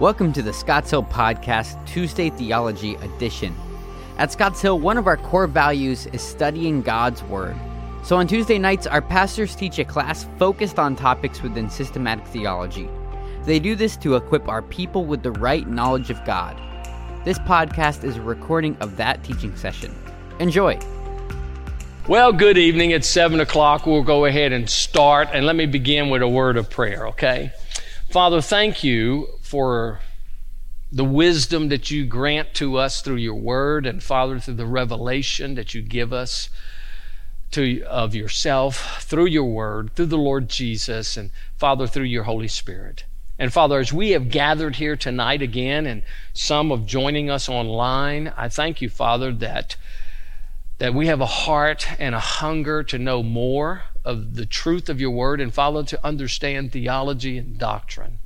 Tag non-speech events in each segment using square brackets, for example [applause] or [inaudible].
Welcome to the Scotts Hill Podcast Tuesday Theology Edition. At Scotts Hill, one of our core values is studying God's Word. So on Tuesday nights, our pastors teach a class focused on topics within systematic theology. They do this to equip our people with the right knowledge of God. This podcast is a recording of that teaching session. Enjoy. Well, good evening. It's 7 o'clock. We'll go ahead and start. And let me begin with a word of prayer, okay? Father, thank you for the wisdom that you grant to us through your word, and Father, through the revelation that you give us to, of yourself through your word, through the Lord Jesus, and Father, through your Holy Spirit. And Father, as we have gathered here tonight again, and some of joining us online, I thank you, Father, that, that we have a heart and a hunger to know more of the truth of your word, and Father, to understand theology and doctrine.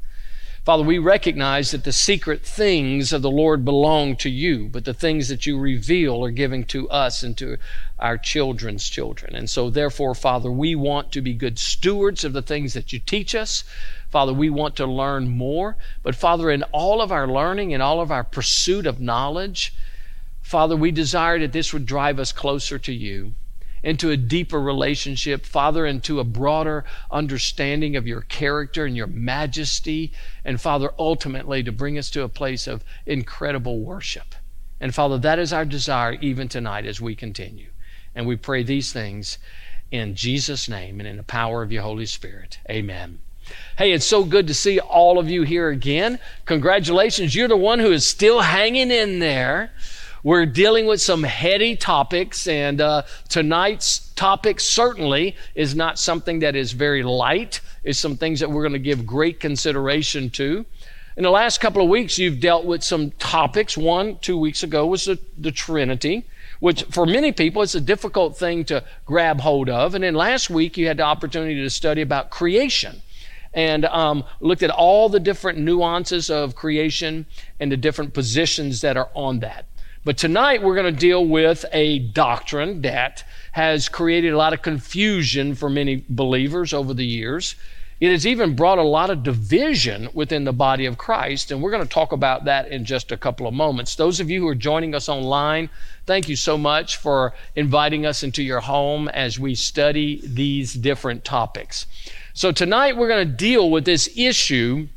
Father, we recognize that the secret things of the Lord belong to you, but the things that you reveal are given to us and to our children's children. And so, therefore, Father, we want to be good stewards of the things that you teach us. Father, we want to learn more. But, Father, in all of our learning and all of our pursuit of knowledge, Father, we desire that this would drive us closer to you into a deeper relationship, Father, into a broader understanding of your character and your majesty, and Father, ultimately to bring us to a place of incredible worship. And Father, that is our desire even tonight as we continue. And we pray these things in Jesus' name and in the power of your Holy Spirit. Amen. Hey, it's so good to see all of you here again. Congratulations. You're the one who is still hanging in there. We're dealing with some heady topics, and uh, tonight's topic certainly is not something that is very light. It's some things that we're going to give great consideration to. In the last couple of weeks, you've dealt with some topics. One, two weeks ago, was the, the Trinity which for many people it's a difficult thing to grab hold of. And then last week you had the opportunity to study about creation and um, looked at all the different nuances of creation and the different positions that are on that. But tonight we're going to deal with a doctrine that has created a lot of confusion for many believers over the years. It has even brought a lot of division within the body of Christ, and we're going to talk about that in just a couple of moments. Those of you who are joining us online, thank you so much for inviting us into your home as we study these different topics. So, tonight we're going to deal with this issue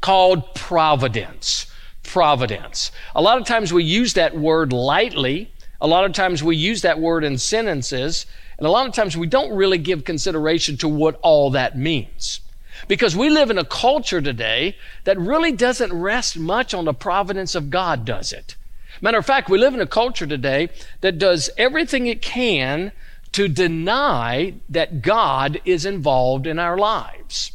called providence providence. A lot of times we use that word lightly. A lot of times we use that word in sentences. And a lot of times we don't really give consideration to what all that means. Because we live in a culture today that really doesn't rest much on the providence of God, does it? Matter of fact, we live in a culture today that does everything it can to deny that God is involved in our lives.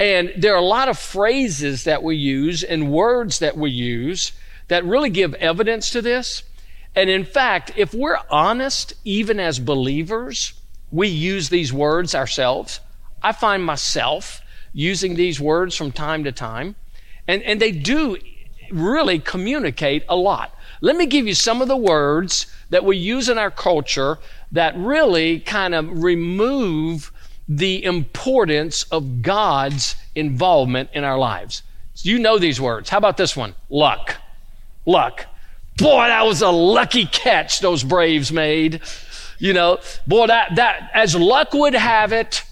And there are a lot of phrases that we use and words that we use that really give evidence to this. And in fact, if we're honest, even as believers, we use these words ourselves. I find myself using these words from time to time, and, and they do really communicate a lot. Let me give you some of the words that we use in our culture that really kind of remove the importance of God's involvement in our lives. You know these words. How about this one? Luck. Luck. Boy, that was a lucky catch those Braves made. You know, boy, that, that, as luck would have it,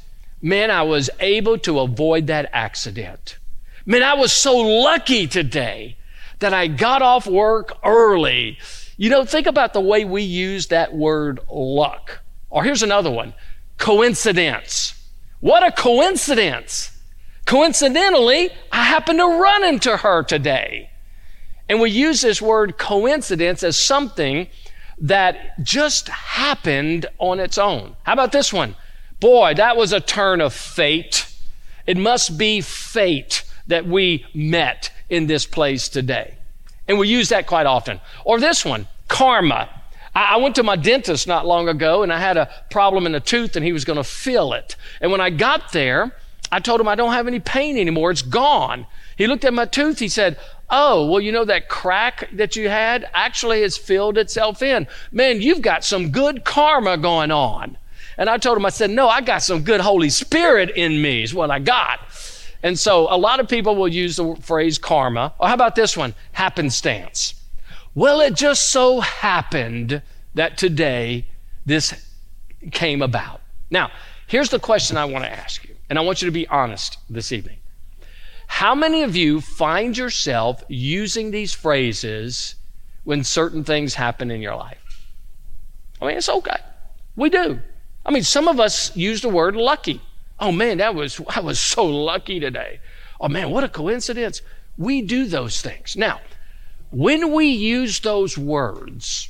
man, I was able to avoid that accident. Man, I was so lucky today that I got off work early. You know, think about the way we use that word luck. Or here's another one coincidence. What a coincidence. Coincidentally, I happened to run into her today. And we use this word coincidence as something that just happened on its own. How about this one? Boy, that was a turn of fate. It must be fate that we met in this place today. And we use that quite often. Or this one, karma. I went to my dentist not long ago and I had a problem in a tooth and he was going to fill it. And when I got there, I told him I don't have any pain anymore. It's gone. He looked at my tooth. He said, Oh, well, you know that crack that you had actually has filled itself in. Man, you've got some good karma going on. And I told him, I said, No, I got some good Holy Spirit in me, is what I got. And so a lot of people will use the phrase karma. Or how about this one? Happenstance. Well, it just so happened that today this came about. Now, here's the question I want to ask you, and I want you to be honest this evening. How many of you find yourself using these phrases when certain things happen in your life? I mean, it's okay. We do. I mean, some of us use the word lucky. Oh man, that was I was so lucky today. Oh man, what a coincidence. We do those things. Now, when we use those words,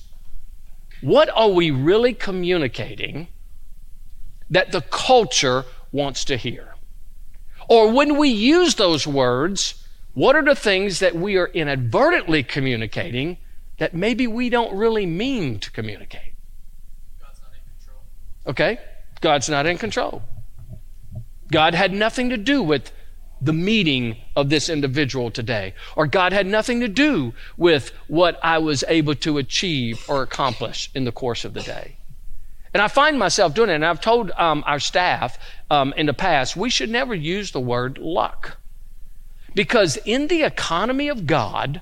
what are we really communicating that the culture wants to hear? Or when we use those words, what are the things that we are inadvertently communicating that maybe we don't really mean to communicate? God's not in control. Okay? God's not in control. God had nothing to do with the meeting of this individual today, or God had nothing to do with what I was able to achieve or accomplish in the course of the day. And I find myself doing it, and I've told um, our staff um, in the past we should never use the word luck. Because in the economy of God,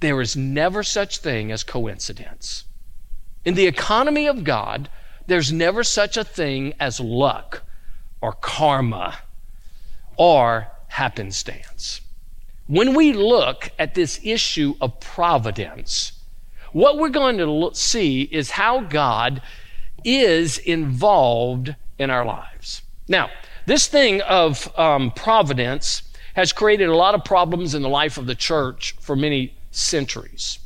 there is never such thing as coincidence. In the economy of God, there's never such a thing as luck or karma or happenstance. When we look at this issue of providence, what we're going to see is how God is involved in our lives. Now, this thing of um, providence has created a lot of problems in the life of the church for many centuries.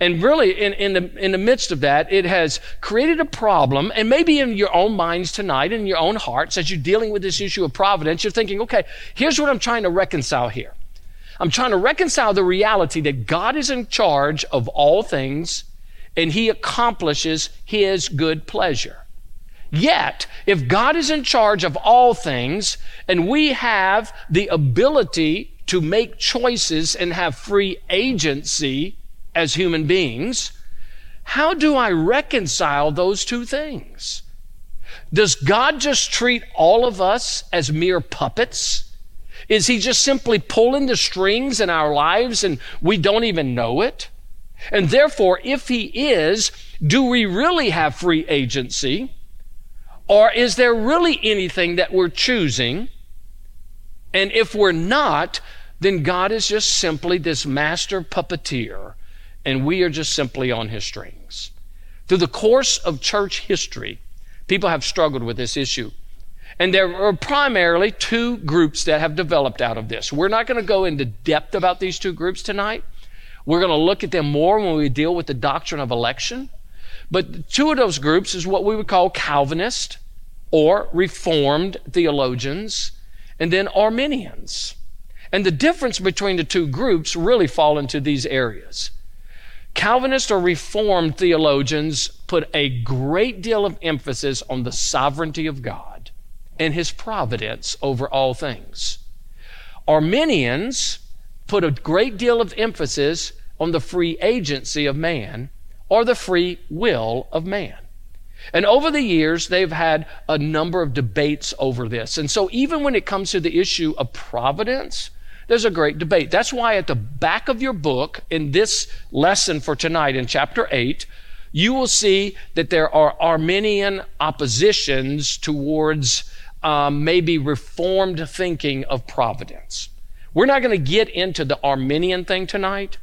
And really, in, in, the, in the midst of that, it has created a problem. And maybe in your own minds tonight, in your own hearts, as you're dealing with this issue of providence, you're thinking, okay, here's what I'm trying to reconcile here. I'm trying to reconcile the reality that God is in charge of all things and he accomplishes his good pleasure. Yet, if God is in charge of all things and we have the ability to make choices and have free agency as human beings, how do I reconcile those two things? Does God just treat all of us as mere puppets? Is He just simply pulling the strings in our lives and we don't even know it? And therefore, if He is, do we really have free agency? Or is there really anything that we're choosing? And if we're not, then God is just simply this master puppeteer and we are just simply on his strings. Through the course of church history, people have struggled with this issue. And there are primarily two groups that have developed out of this. We're not going to go into depth about these two groups tonight. We're going to look at them more when we deal with the doctrine of election. But two of those groups is what we would call Calvinist or Reformed theologians, and then Arminians. And the difference between the two groups really fall into these areas. Calvinist or Reformed theologians put a great deal of emphasis on the sovereignty of God and his providence over all things. Arminians put a great deal of emphasis on the free agency of man or the free will of man. And over the years, they've had a number of debates over this. And so, even when it comes to the issue of providence, there's a great debate. That's why at the back of your book, in this lesson for tonight, in chapter 8, you will see that there are Arminian oppositions towards um, maybe reformed thinking of providence. We're not going to get into the Arminian thing tonight.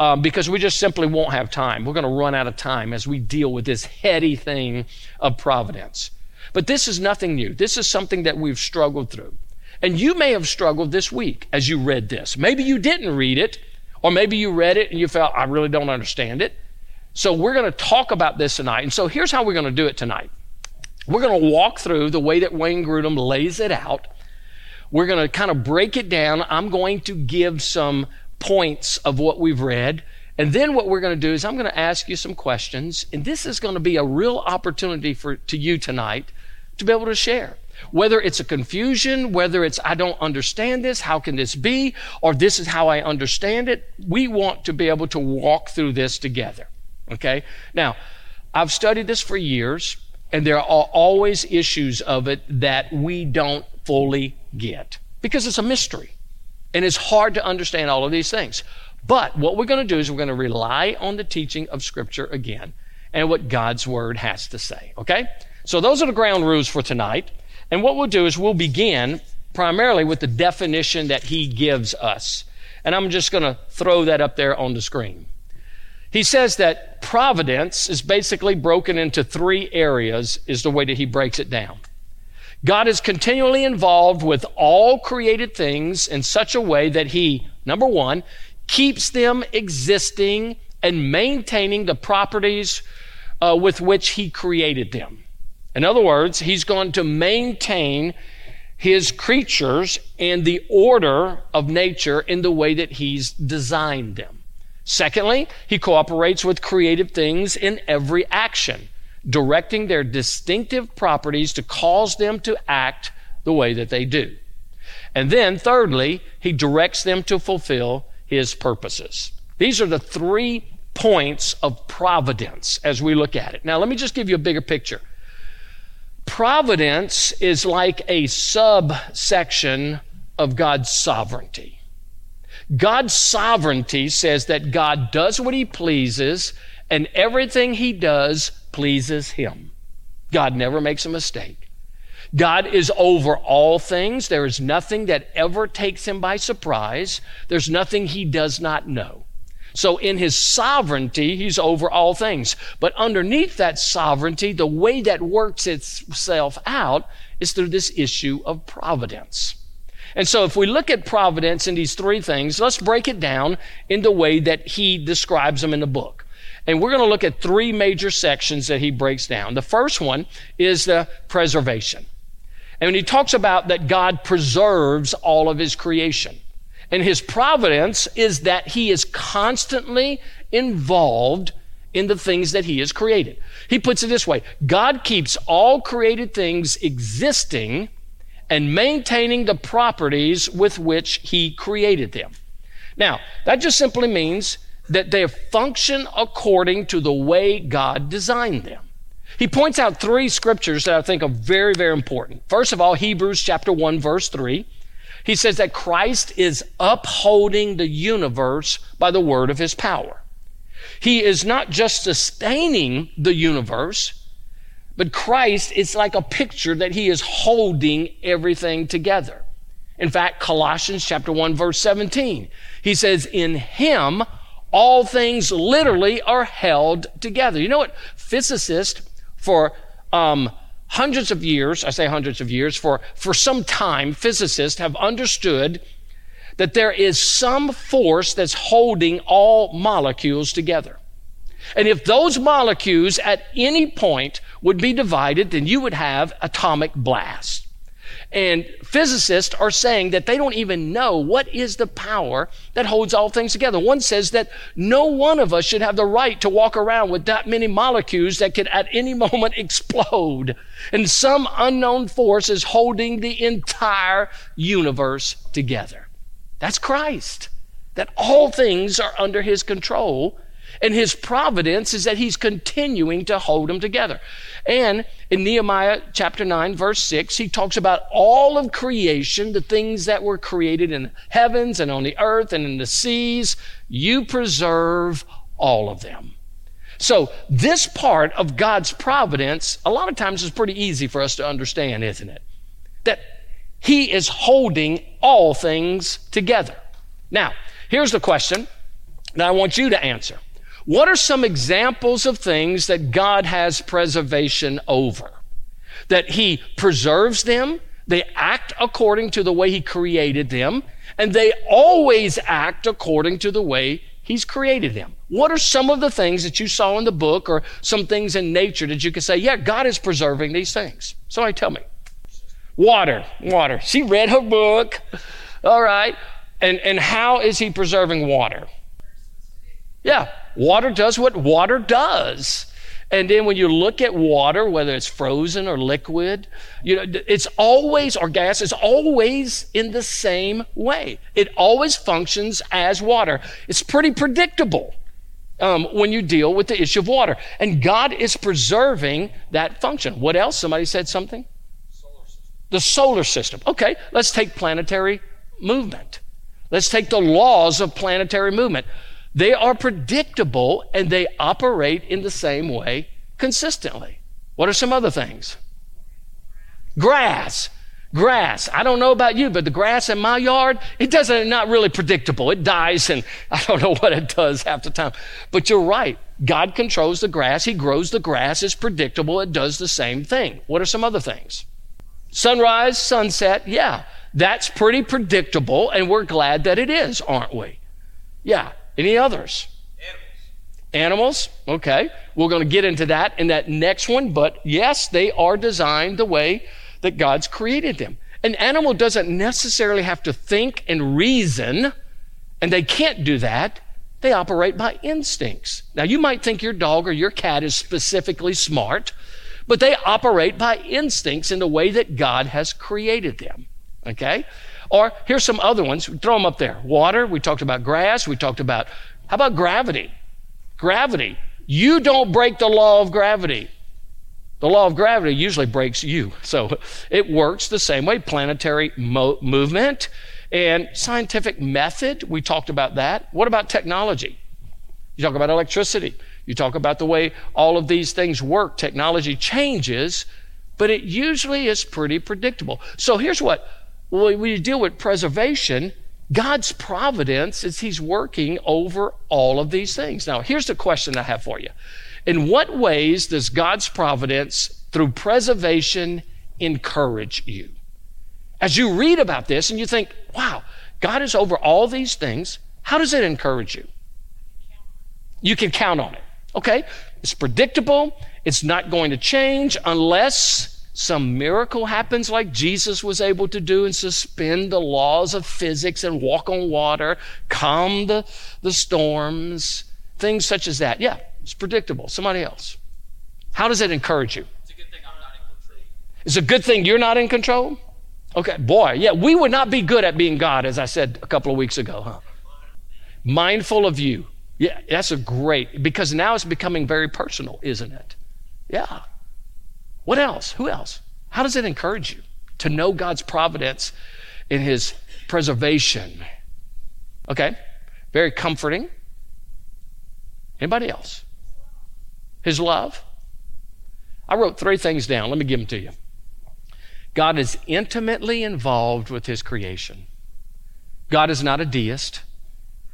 Um, because we just simply won't have time. We're going to run out of time as we deal with this heady thing of providence. But this is nothing new. This is something that we've struggled through. And you may have struggled this week as you read this. Maybe you didn't read it, or maybe you read it and you felt, I really don't understand it. So we're going to talk about this tonight. And so here's how we're going to do it tonight. We're going to walk through the way that Wayne Grudem lays it out. We're going to kind of break it down. I'm going to give some points of what we've read. And then what we're going to do is I'm going to ask you some questions. And this is going to be a real opportunity for to you tonight to be able to share. Whether it's a confusion, whether it's, I don't understand this, how can this be, or this is how I understand it, we want to be able to walk through this together. Okay? Now, I've studied this for years, and there are always issues of it that we don't fully get. because it's a mystery. And it's hard to understand all of these things. But what we're going to do is we're going to rely on the teaching of Scripture again and what God's Word has to say. Okay? So those are the ground rules for tonight. And what we'll do is we'll begin primarily with the definition that He gives us. And I'm just going to throw that up there on the screen. He says that providence is basically broken into three areas, is the way that he breaks it down. God is continually involved with all created things in such a way that he, number one, keeps them existing and maintaining the properties uh, with which he created them. In other words, he's going to maintain his creatures and the order of nature in the way that he's designed them. Secondly, he cooperates with creative things in every action, directing their distinctive properties to cause them to act the way that they do. And then, thirdly, he directs them to fulfill his purposes. These are the three points of providence as we look at it. Now, let me just give you a bigger picture. Providence is like a subsection of God's sovereignty. God's sovereignty says that God does what he pleases and everything he does pleases him. God never makes a mistake. God is over all things. There is nothing that ever takes him by surprise. There's nothing he does not know. So in his sovereignty, he's over all things. But underneath that sovereignty, the way that works itself out is through this issue of providence. And so if we look at providence in these three things, let's break it down in the way that he describes them in the book. And we're going to look at three major sections that he breaks down. The first one is the preservation. And when he talks about that God preserves all of his creation. And his providence is that he is constantly involved in the things that he has created. He puts it this way God keeps all created things existing and maintaining the properties with which he created them. Now, that just simply means that they function according to the way God designed them. He points out three scriptures that I think are very, very important. First of all, Hebrews chapter 1, verse 3. He says that Christ is upholding the universe by the word of his power. He is not just sustaining the universe, but Christ is like a picture that he is holding everything together. In fact, Colossians chapter 1 verse 17, he says, in him, all things literally are held together. You know what? Physicists for um, hundreds of years, I say hundreds of years, for, for some time, physicists have understood that there is some force that's holding all molecules together. And if those molecules at any point would be divided, then you would have atomic blast. And physicists are saying that they don't even know what is the power that holds all things together. One says that no one of us should have the right to walk around with that many molecules that could at any [laughs] moment explode. And some unknown force is holding the entire universe together. That's Christ. That all things are under his control and his providence is that he's continuing to hold them together. And in Nehemiah chapter 9, verse 6, he talks about all of creation, the things that were created in the heavens and on the earth and in the seas. You preserve all of them. So, this part of God's providence, a lot of times is pretty easy for us to understand, isn't it? That He is holding all things together. Now, here's the question that I want you to answer what are some examples of things that God has preservation over? That He preserves them, they act according to the way He created them, and they always act according to the way He's created them. What are some of the things that you saw in the book or some things in nature that you could say, yeah, God is preserving these things? Somebody tell me. Water, water. She read her book. All right. And, and how is he preserving water? Yeah, water does what water does. And then when you look at water, whether it's frozen or liquid, you know, it's always, or gas, it's always in the same way. It always functions as water. It's pretty predictable um, when you deal with the issue of water. And God is preserving that function. What else? Somebody said something? The solar system. Okay, let's take planetary movement. Let's take the laws of planetary movement. They are predictable and they operate in the same way consistently. What are some other things? Grass. Grass. I don't know about you, but the grass in my yard, it doesn't, not really predictable. It dies and [laughs] I don't know what it does half the time. But you're right. God controls the grass. He grows the grass. It's predictable. It does the same thing. What are some other things? Sunrise, sunset. Yeah. That's pretty predictable, and we're glad that it is, aren't we? Yeah. Any others? Animals. Animals. Okay. We're going to get into that in that next one, but yes, they are designed the way that God's created them. An animal doesn't necessarily have to think and reason, and they can't do that. They operate by instincts. Now, you might think your dog or your cat is specifically smart, but they operate by instincts in the way that God has created them. Okay? Or here's some other ones. Throw them up there. Water. We talked about grass. We talked about, how about gravity? Gravity. You don't break the law of gravity. The law of gravity usually breaks you. [laughs] So it works the same way. Planetary mo- movement and scientific method. We talked about that. What about technology? You talk about electricity. You talk about the way all of these things work. Technology changes, but it usually is pretty predictable. So here's what when we deal with preservation, God's providence is He's working over all of these things. Now, here's the question I have for you In what ways does God's providence through preservation encourage you? As you read about this and you think, wow, God is over all these things, how does it encourage you? You can count on it. Okay? It's predictable. It's not going to change unless some miracle happens like Jesus was able to do and suspend the laws of physics and walk on water, calm the, the storms, things such as that. Yeah, it's predictable. Somebody else. How does it encourage you? It's a good thing I'm not in control. It's a good thing you're not in control? Okay, boy, yeah, we would not be good at being God, as I said a couple of weeks ago, huh? Mindful of you. Yeah, that's a great, because now it's becoming very personal, isn't it? Yeah. What else? Who else? How does it encourage you to know God's providence in His preservation? Okay, very comforting. Anybody else? His love. I wrote three things down. Let me give them to you. God is intimately involved with His creation. God is not a deist.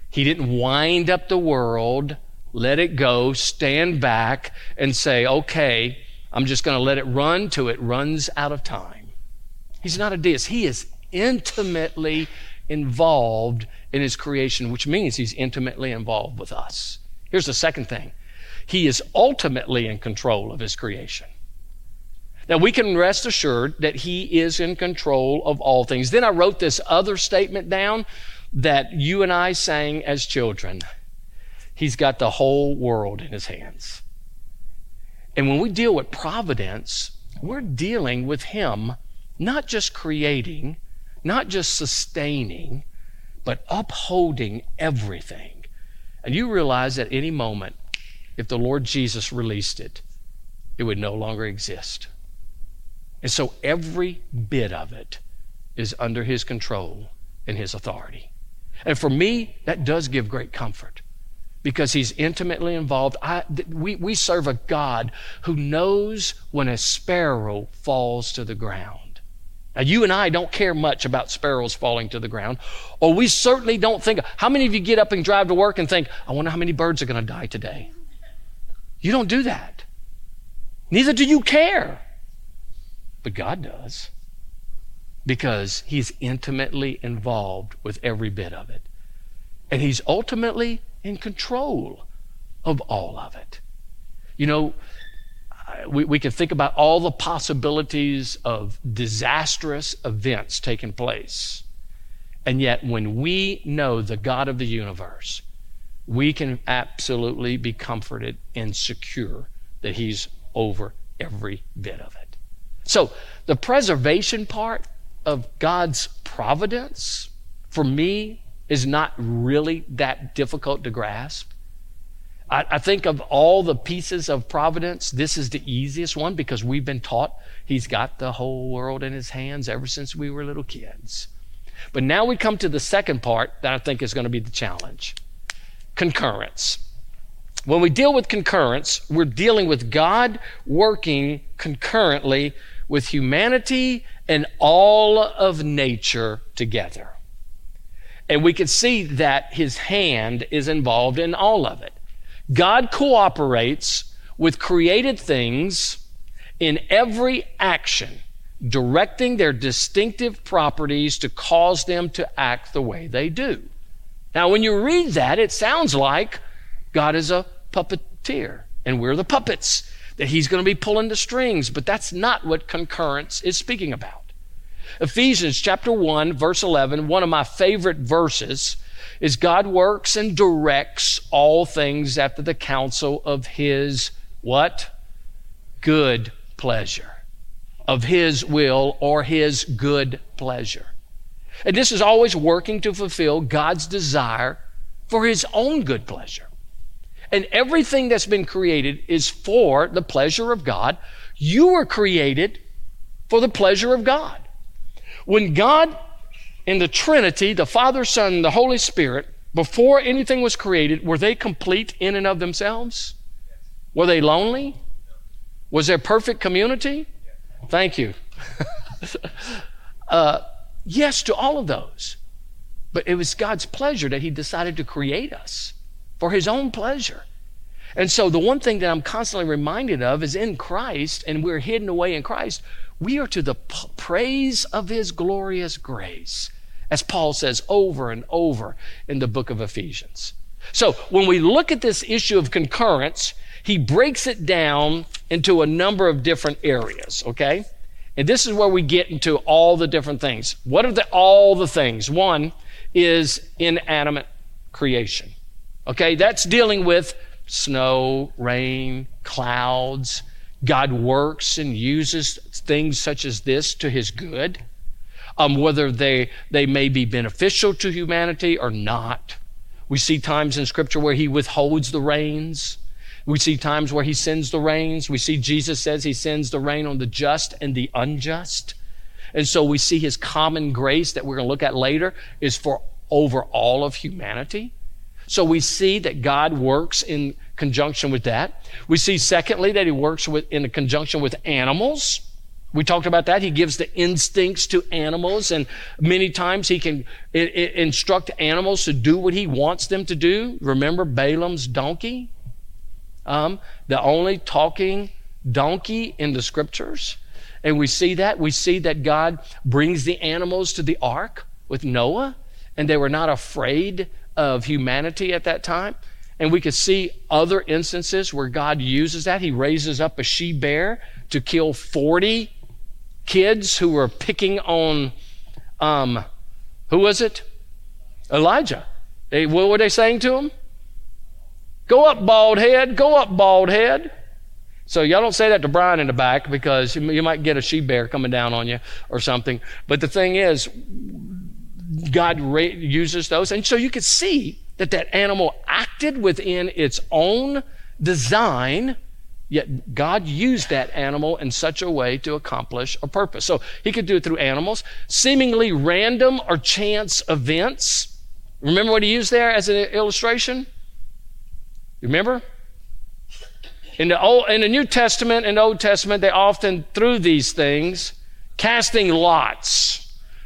He didn't wind up the world, let it go, stand back, and say, okay, I'm just going to let it run till it runs out of time. He's not a deist. He is intimately involved in his creation, which means he's intimately involved with us. Here's the second thing he is ultimately in control of his creation. Now, we can rest assured that he is in control of all things. Then I wrote this other statement down that you and I sang as children. He's got the whole world in his hands. And when we deal with providence, we're dealing with Him not just creating, not just sustaining, but upholding everything. And you realize at any moment, if the Lord Jesus released it, it would no longer exist. And so every bit of it is under His control and His authority. And for me, that does give great comfort because he's intimately involved. I, we, we serve a God who knows when a sparrow falls to the ground. Now, you and I don't care much about sparrows falling to the ground, or we certainly don't think. How many of you get up and drive to work and think, I wonder how many birds are going to die today? You don't do that. Neither do you care. But God does because He's intimately involved with every bit of it. And He's ultimately in control of all of it. You know, we, we can think about all the possibilities of disastrous events taking place. And yet, when we know the God of the universe, we can absolutely be comforted and secure that He's over every bit of it. So, the preservation part of God's providence, for me, is not really that difficult to grasp. I, I think of all the pieces of providence, this is the easiest one because we've been taught He's got the whole world in His hands ever since we were little kids. But now we come to the second part that I think is going to be the challenge concurrence. When we deal with concurrence, we're dealing with God working concurrently with humanity and all of nature together. And we can see that his hand is involved in all of it. God cooperates with created things in every action, directing their distinctive properties to cause them to act the way they do. Now, when you read that, it sounds like God is a puppeteer and we're the puppets, that he's going to be pulling the strings, but that's not what concurrence is speaking about. Ephesians chapter 1, verse 11, one of my favorite verses, is God works and directs all things after the counsel of his what? Good pleasure. Of his will or his good pleasure. And this is always working to fulfill God's desire for his own good pleasure. And everything that's been created is for the pleasure of God. You were created for the pleasure of God. When God in the Trinity, the Father, Son, and the Holy Spirit, before anything was created, were they complete in and of themselves? Were they lonely? Was there perfect community? Thank you. [laughs] uh, yes, to all of those. But it was God's pleasure that He decided to create us for His own pleasure. And so, the one thing that I'm constantly reminded of is in Christ, and we're hidden away in Christ, we are to the p- praise of His glorious grace as Paul says over and over in the book of Ephesians. So when we look at this issue of concurrence, he breaks it down into a number of different areas, okay? And this is where we get into all the different things. What are the all the things? One is inanimate creation. Okay, that's dealing with snow, rain, clouds. God works and uses things such as this to his good um, whether they, they may be beneficial to humanity or not. We see times in Scripture where He withholds the rains. We see times where He sends the rains. We see Jesus says He sends the rain on the just and the unjust. And so we see His common grace that we're going to look at later is for over all of humanity. So we see that God works in conjunction with that. We see, secondly, that He works with, in conjunction with animals. We talked about that. He gives the instincts to animals, and many times he can instruct animals to do what he wants them to do. Remember Balaam's donkey? Um, the only talking donkey in the scriptures. And we see that. We see that God brings the animals to the ark with Noah, and they were not afraid of humanity at that time. And we could see other instances where God uses that. He raises up a she bear to kill 40 kids who were picking on, um, who was it? Elijah. They, what were they saying to him? Go up, bald head. Go up, bald head. So y'all don't say that to Brian in the back because you might get a she bear coming down on you or something. But the thing is, God uses those, and so you could see that that animal acted within its own design Yet God used that animal in such a way to accomplish a purpose. So he could do it through animals, seemingly random or chance events. Remember what he used there as an illustration? Remember? In the, Old, in the New Testament and Old Testament, they often threw these things, casting lots.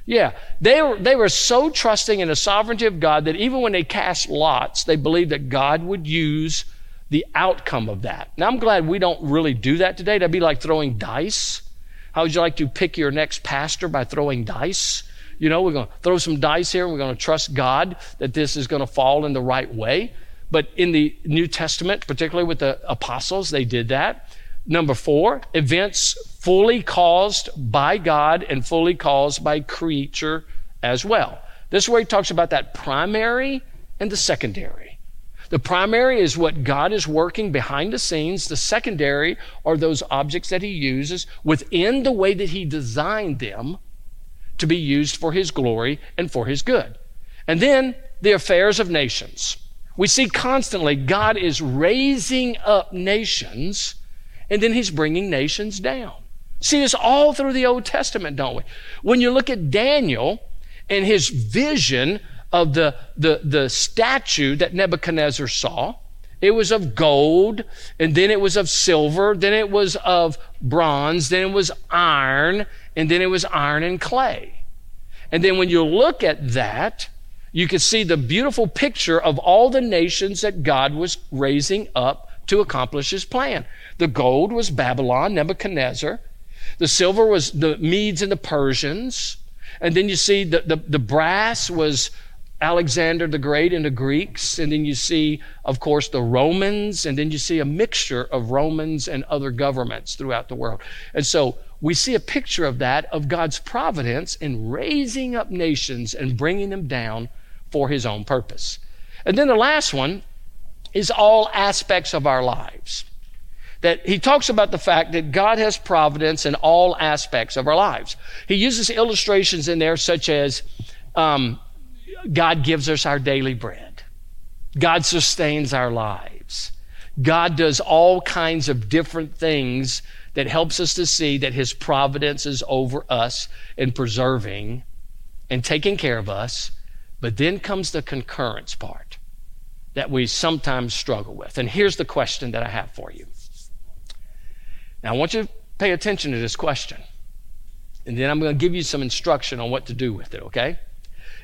Yeah, they were, they were so trusting in the sovereignty of God that even when they cast lots, they believed that God would use the outcome of that. Now, I'm glad we don't really do that today. That'd be like throwing dice. How would you like to pick your next pastor by throwing dice? You know, we're going to throw some dice here and we're going to trust God that this is going to fall in the right way. But in the New Testament, particularly with the apostles, they did that. Number four, events fully caused by God and fully caused by creature as well. This is where he talks about that primary and the secondary. The primary is what God is working behind the scenes. The secondary are those objects that He uses within the way that He designed them to be used for His glory and for His good. And then the affairs of nations. We see constantly God is raising up nations and then he's bringing nations down. See this all through the Old Testament, don't we? When you look at Daniel and his vision of the, the, the statue that Nebuchadnezzar saw, it was of gold, and then it was of silver, then it was of bronze, then it was iron, and then it was iron and clay. And then when you look at that, you can see the beautiful picture of all the nations that God was raising up to accomplish his plan. The gold was Babylon, Nebuchadnezzar. The silver was the Medes and the Persians. And then you see the, the, the brass was Alexander the Great and the Greeks. And then you see, of course, the Romans. And then you see a mixture of Romans and other governments throughout the world. And so we see a picture of that, of God's providence in raising up nations and bringing them down for his own purpose. And then the last one is all aspects of our lives. That he talks about the fact that God has providence in all aspects of our lives. He uses illustrations in there such as um, God gives us our daily bread, God sustains our lives. God does all kinds of different things that helps us to see that his providence is over us in preserving and taking care of us but then comes the concurrence part that we sometimes struggle with. And here's the question that I have for you. Now, I want you to pay attention to this question. And then I'm going to give you some instruction on what to do with it, okay?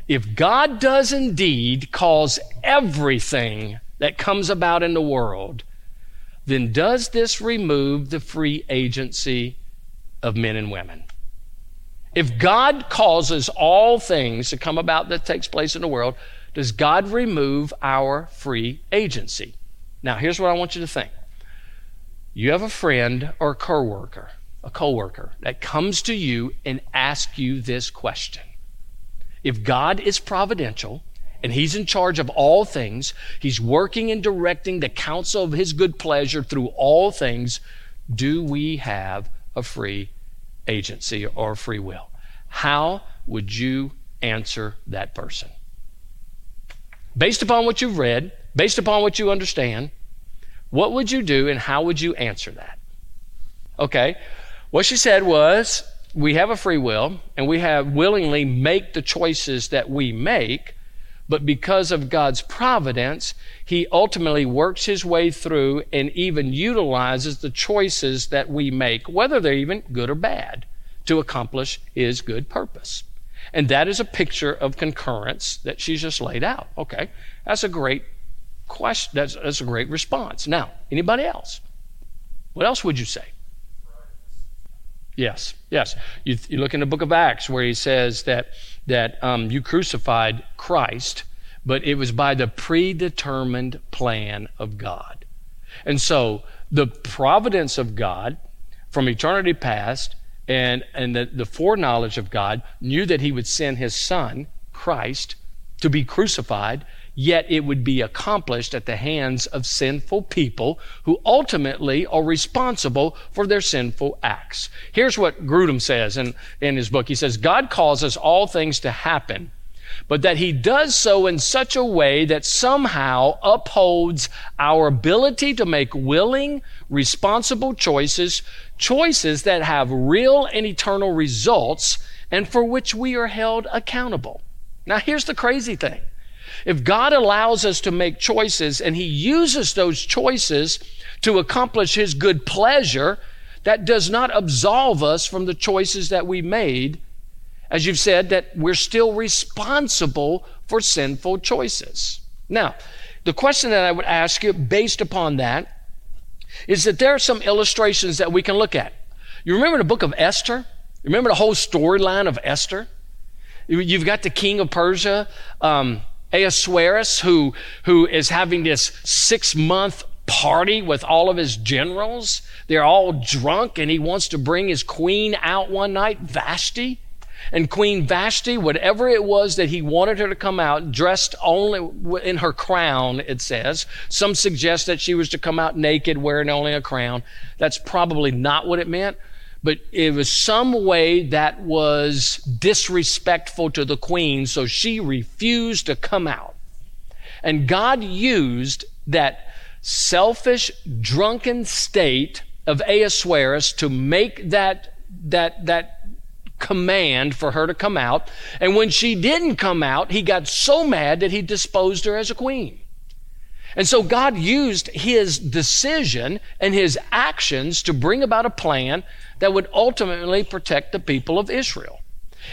If God does indeed cause everything that comes about in the world, then does this remove the free agency of men and women? If God causes all things to come about that takes place in the world, does God remove our free agency? Now, here's what I want you to think. You have a friend or a coworker, a coworker that comes to you and asks you this question. If God is providential and he's in charge of all things, he's working and directing the counsel of his good pleasure through all things, do we have a free agency or free will. How would you answer that person? Based upon what you've read, based upon what you understand, what would you do and how would you answer that? Okay, what she said was we have a free will and we have willingly make the choices that we make but because of God's providence, He ultimately works His way through and even utilizes the choices that we make, whether they're even good or bad, to accomplish His good purpose. And that is a picture of concurrence that she's just laid out. Okay, that's a great question. That's, that's a great response. Now, anybody else? What else would you say? Yes, yes. You, you, look in the book of Acts where he says that that um, you crucified Christ, but it was by the predetermined plan of God. And so the providence of God from eternity past and, and the, the foreknowledge of God knew that he would send his son, Christ, to be crucified yet it would be accomplished at the hands of sinful people who ultimately are responsible for their sinful acts. Here's what Grudem says in, in his book. He says, God causes all things to happen, but that he does so in such a way that somehow upholds our ability to make willing, responsible choices, choices that have real and eternal results and for which we are held accountable. Now, here's the crazy thing. If God allows us to make choices and He uses those choices to accomplish His good pleasure, that does not absolve us from the choices that we made. As you've said, that we're still responsible for sinful choices. Now, the question that I would ask you based upon that is that there are some illustrations that we can look at. You remember the book of Esther? Remember the whole storyline of Esther? You've got the king of Persia. Um, Ahasuerus, who, who is having this six month party with all of his generals. They're all drunk, and he wants to bring his queen out one night, Vashti. And Queen Vashti, whatever it was that he wanted her to come out, dressed only in her crown, it says. Some suggest that she was to come out naked, wearing only a crown. That's probably not what it meant but it was some way that was disrespectful to the queen, so she refused to come out. And God used that selfish, drunken state of Ahasuerus to make that, that, that command for her to come out. And when she didn't come out, he got so mad that he disposed her as a queen. And so God used his decision and his actions to bring about a plan that would ultimately protect the people of Israel.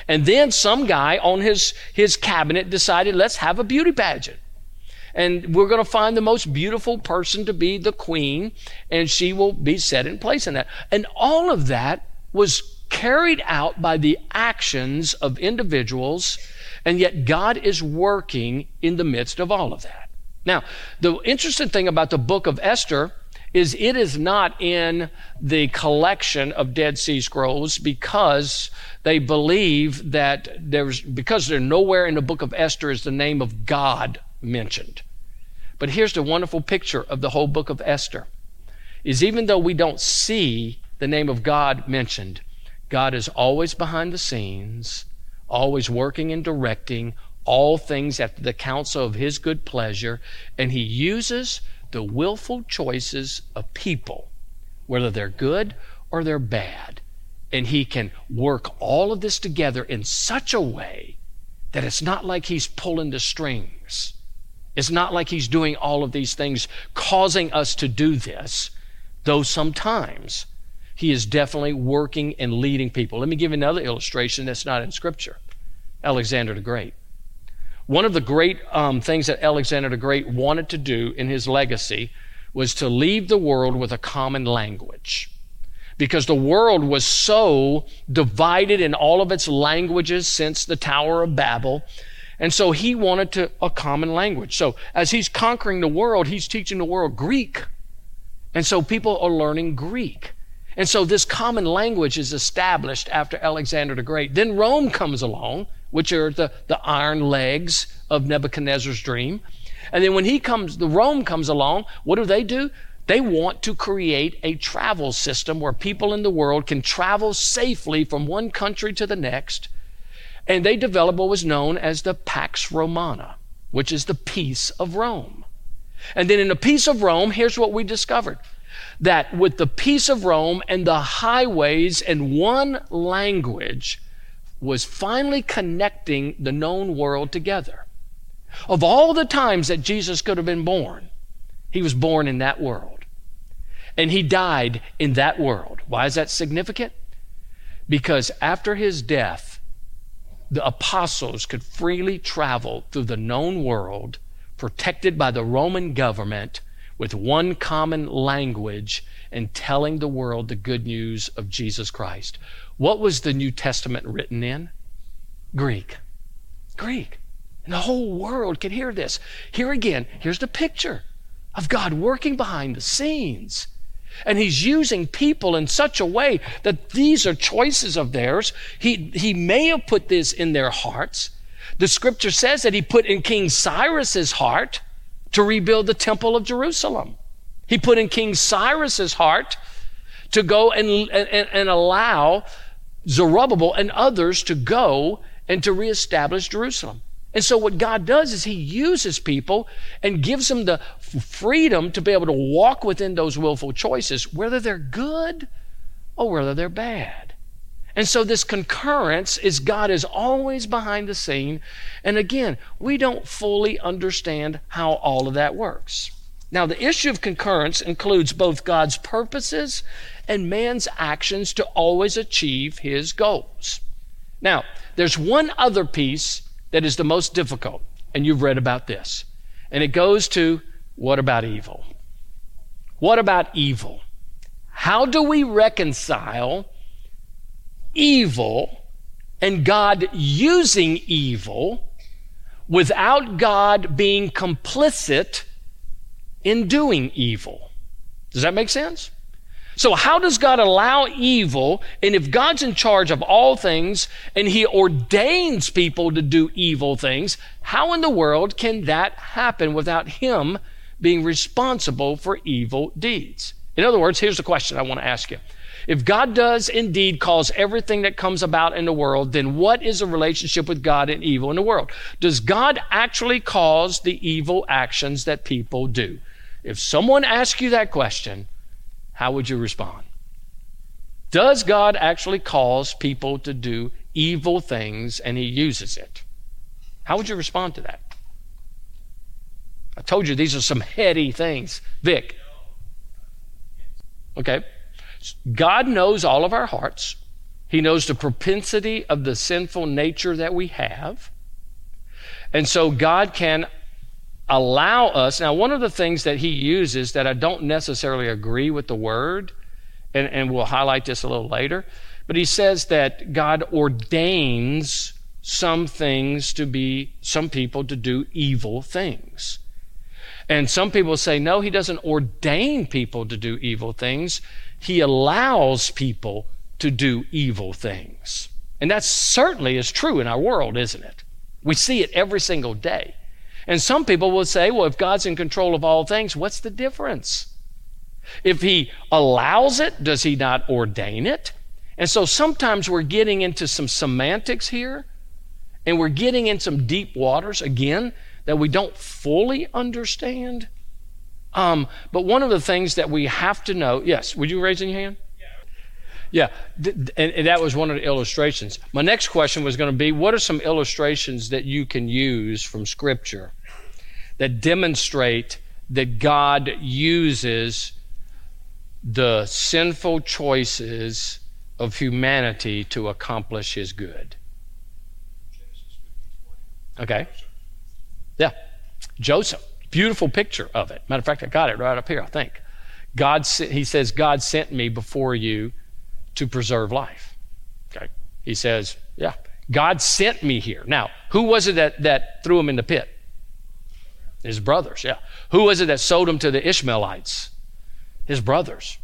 And then some guy on his, his cabinet decided, let's have a beauty pageant. And we're going to find the most beautiful person to be the queen, and she will be set in place in that. And all of that was carried out by the actions of individuals, and yet God is working in the midst of all of that. Now, the interesting thing about the book of Esther is it is not in the collection of Dead Sea Scrolls because they believe that there's, because they're nowhere in the book of Esther is the name of God mentioned. But here's the wonderful picture of the whole book of Esther is even though we don't see the name of God mentioned, God is always behind the scenes, always working and directing all things after the counsel of his good pleasure, and he uses the willful choices of people, whether they're good or they're bad. And he can work all of this together in such a way that it's not like he's pulling the strings. It's not like he's doing all of these things, causing us to do this, though sometimes he is definitely working and leading people. Let me give you another illustration that's not in Scripture Alexander the Great. One of the great um, things that Alexander the Great wanted to do in his legacy was to leave the world with a common language. Because the world was so divided in all of its languages since the Tower of Babel. And so he wanted to, a common language. So as he's conquering the world, he's teaching the world Greek. And so people are learning Greek. And so this common language is established after Alexander the Great. Then Rome comes along which are the, the iron legs of Nebuchadnezzar's dream. And then when he comes, the Rome comes along, what do they do? They want to create a travel system where people in the world can travel safely from one country to the next. And they develop what was known as the Pax Romana, which is the peace of Rome. And then in the peace of Rome, here's what we discovered that with the peace of Rome and the highways and one language, was finally connecting the known world together. Of all the times that Jesus could have been born, he was born in that world. And he died in that world. Why is that significant? Because after his death, the apostles could freely travel through the known world, protected by the Roman government, with one common language and telling the world the good news of Jesus Christ. What was the New Testament written in? Greek. Greek. And the whole world could hear this. Here again, here's the picture of God working behind the scenes. And he's using people in such a way that these are choices of theirs. He, he may have put this in their hearts. The scripture says that he put in King Cyrus's heart to rebuild the temple of Jerusalem. He put in King Cyrus's heart to go and, and, and allow Zerubbabel and others to go and to reestablish Jerusalem. And so, what God does is He uses people and gives them the freedom to be able to walk within those willful choices, whether they're good or whether they're bad. And so, this concurrence is God is always behind the scene. And again, we don't fully understand how all of that works. Now, the issue of concurrence includes both God's purposes and man's actions to always achieve his goals. Now, there's one other piece that is the most difficult, and you've read about this. And it goes to what about evil? What about evil? How do we reconcile evil and God using evil without God being complicit in doing evil. Does that make sense? So, how does God allow evil? And if God's in charge of all things and He ordains people to do evil things, how in the world can that happen without Him being responsible for evil deeds? In other words, here's the question I want to ask you If God does indeed cause everything that comes about in the world, then what is the relationship with God and evil in the world? Does God actually cause the evil actions that people do? If someone asks you that question, how would you respond? Does God actually cause people to do evil things and he uses it? How would you respond to that? I told you these are some heady things. Vic. Okay. God knows all of our hearts. He knows the propensity of the sinful nature that we have. And so God can allow us. Now, one of the things that He uses that I don't necessarily agree with the word, and, and we'll highlight this a little later, but He says that God ordains some things to be, some people to do evil things. And some people say, no, He doesn't ordain people to do evil things. He allows people to do evil things. And that certainly is true in our world, isn't it? We see it every single day. And some people will say, well, if God's in control of all things, what's the difference? If He allows it, does He not ordain it? And so sometimes we're getting into some semantics here, and we're getting in some deep waters again that we don't fully understand. Um, but one of the things that we have to know, yes, would you raise your hand? Yeah, and, and, that was one of the illustrations. My next question was going to be what are some illustrations that you can use from Scripture that demonstrate that God uses the sinful choices of humanity to accomplish His good? Okay. Yeah. Joseph. Beautiful picture of it. Matter of fact, I got it right up here, I think. God, he says, God sent me before you to preserve life. Okay. He says, yeah, God sent me here. Now, who was it that, that threw him in the pit? His brothers, yeah. Who was it that sold him to the Ishmaelites? His brothers.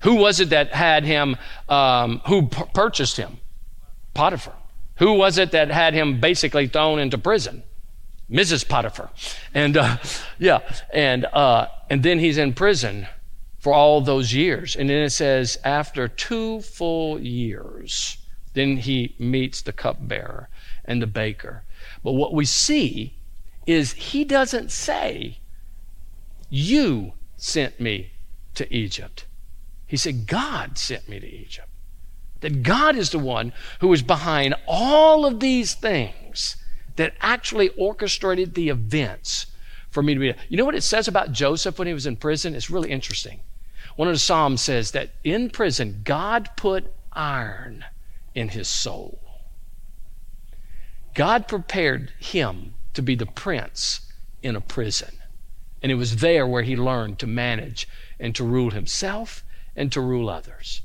Who was it that had him, um, who p- purchased him? Potiphar. Who was it that had him basically thrown into prison? Mrs. Potiphar. And uh, yeah, and uh, and then he's in prison for all those years. And then it says, after two full years, then he meets the cupbearer and the baker. But what we see is he doesn't say, You sent me to Egypt. He said, God sent me to Egypt. That God is the one who is behind all of these things that actually orchestrated the events for me to be. You know what it says about Joseph when he was in prison? It's really interesting. One of the Psalms says that in prison, God put iron in his soul. God prepared him to be the prince in a prison. And it was there where he learned to manage and to rule himself and to rule others.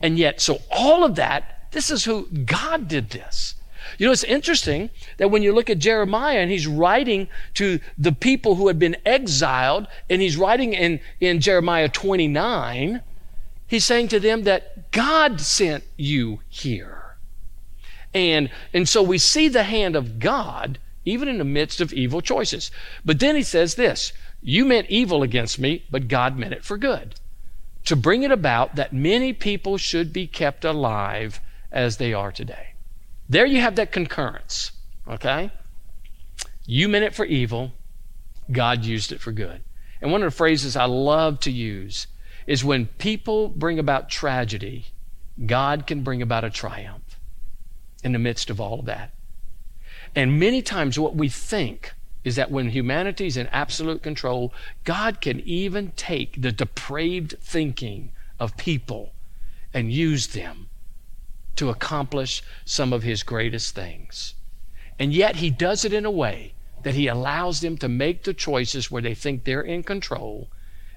And yet, so all of that, this is who God did this. You know, it's interesting that when you look at Jeremiah and he's writing to the people who had been exiled, and he's writing in, in Jeremiah 29, he's saying to them that God sent you here. And, and so we see the hand of God even in the midst of evil choices. But then he says this You meant evil against me, but God meant it for good. To bring it about that many people should be kept alive as they are today. There you have that concurrence, okay? You meant it for evil, God used it for good. And one of the phrases I love to use is when people bring about tragedy, God can bring about a triumph in the midst of all of that. And many times, what we think is that when humanity is in absolute control, God can even take the depraved thinking of people and use them to accomplish some of his greatest things. And yet he does it in a way that he allows them to make the choices where they think they're in control,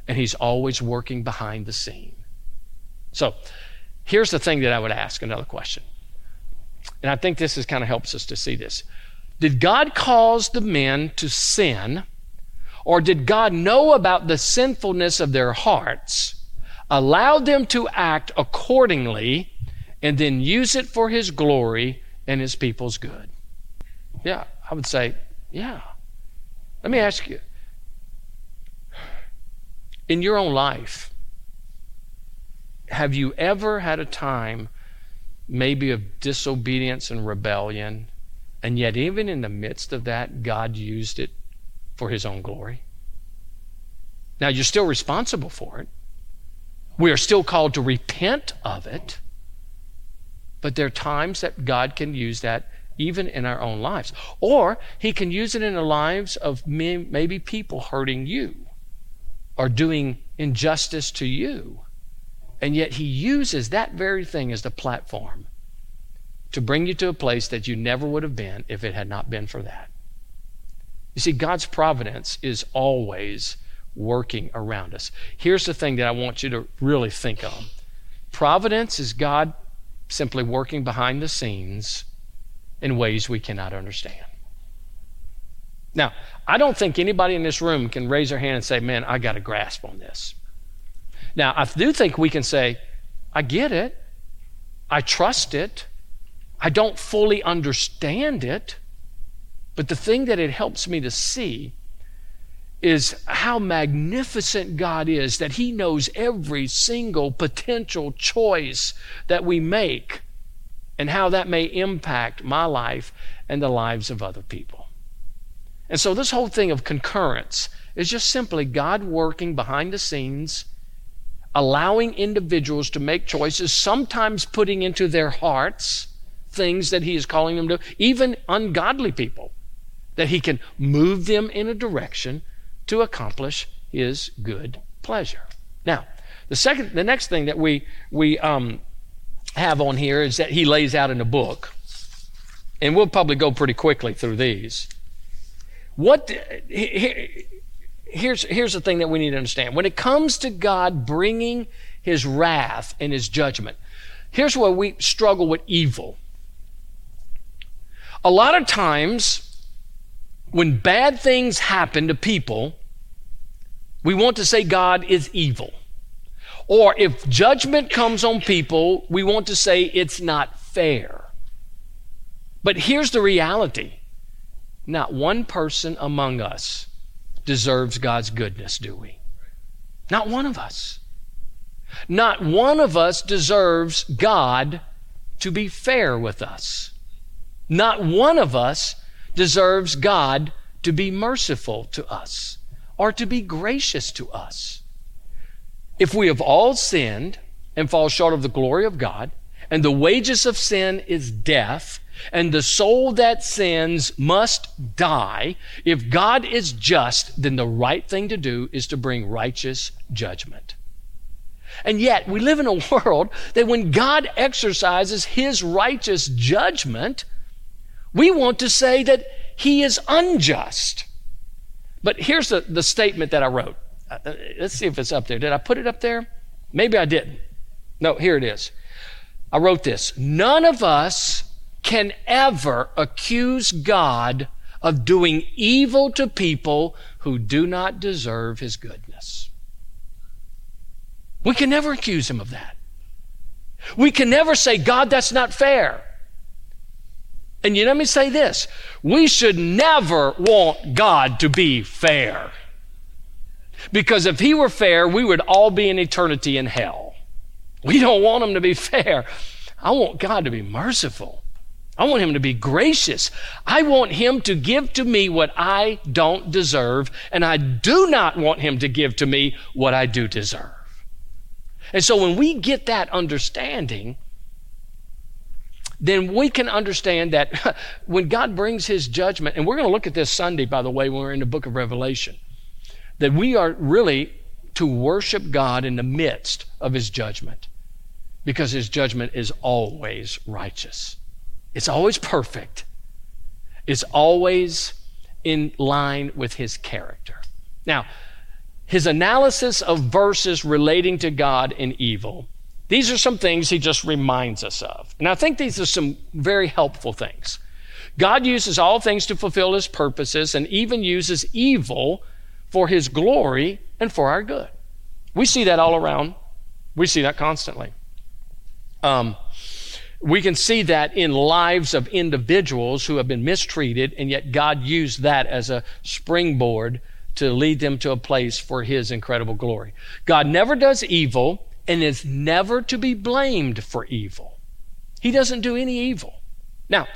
and he's always working behind the scene. So here's the thing that I would ask another question. And I think this is kind of helps us to see this. Did God cause the men to sin, or did God know about the sinfulness of their hearts, allow them to act accordingly, and then use it for his glory and his people's good? Yeah, I would say, yeah. Let me ask you in your own life, have you ever had a time, maybe of disobedience and rebellion, and yet even in the midst of that, God used it for His own glory? Now, you're still responsible for it. We are still called to repent of it. But there are times that God can use that even in our own lives. Or He can use it in the lives of maybe people hurting you or doing injustice to you. And yet He uses that very thing as the platform to bring you to a place that you never would have been if it had not been for that. You see, God's providence is always working around us. Here's the thing that I want you to really think on providence is God simply working behind the scenes in ways we cannot understand. Now, I don't think anybody in this room can raise their hand and say, Man, I got a grasp on this. Now, I do think we can say, I get it. I trust it. I don't fully understand it. But the thing that it helps me to see is how magnificent God is that He knows every single potential choice that we make and how that may impact my life and the lives of other people. And so, this whole thing of concurrence is just simply God working behind the scenes, allowing individuals to make choices, sometimes putting into their hearts things that He is calling them to, even ungodly people, that He can move them in a direction to accomplish his good pleasure. Now, the second, the next thing that we we um, have on here is that he lays out in the book, and we'll probably go pretty quickly through these. What here's here's the thing that we need to understand when it comes to God bringing His wrath and His judgment. Here's where we struggle with evil. A lot of times when bad things happen to people, we want to say God is evil. Or if judgment comes on people, we want to say it's not fair. But here's the reality not one person among us deserves God's goodness, do we? Not one of us. Not one of us deserves God to be fair with us. Not one of us deserves God to be merciful to us or to be gracious to us. If we have all sinned and fall short of the glory of God, and the wages of sin is death, and the soul that sins must die, if God is just, then the right thing to do is to bring righteous judgment. And yet, we live in a [laughs] world that when God exercises his righteous judgment, we want to say that he is unjust. But here's the, the statement that I wrote. Uh, uh, let's see if it's up there. Did I put it up there? Maybe I didn't. No, here it is. I wrote this None of us can ever accuse God of doing evil to people who do not deserve his goodness. We can never accuse him of that. We can never say, God, that's not fair. And you let me say this we should never want God to be fair. Because if He were fair, we would all be in eternity in hell. We don't want Him to be [laughs] fair. I want God to be merciful. I want Him to be gracious. I want Him to give to me what I don't deserve, and I do not want Him to give to me what I do deserve. And so when we get that understanding, then we can understand that [laughs] when God brings his judgment, and we're going to look at this Sunday, by the way, when we're in the book of Revelation, that we are really to worship God in the midst of his judgment because his judgment is always righteous. It's always perfect. It's always in line with his character. Now, his analysis of verses relating to God and evil these are some things he just reminds us of. And I think these are some very helpful things. God uses all things to fulfill his purposes and even uses evil for his glory and for our good. We see that all around. We see that constantly. Um, we can see that in lives of individuals who have been mistreated, and yet God used that as a springboard to lead them to a place for His incredible glory. God never does evil and is never to be blamed for evil. He doesn't do any evil. Now,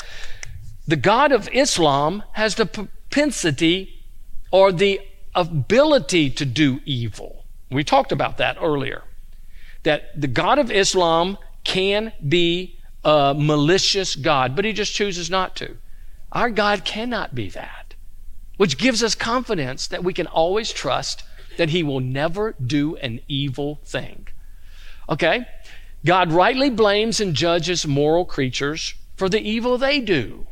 the God of Islam has the propensity or the ability to do evil. We talked about that earlier. That the God of Islam can be a malicious God, but he just chooses not to. Our God cannot be that, which gives us confidence that we can always trust that he will never do an evil thing. Okay? God rightly blames and judges moral creatures for the evil they do.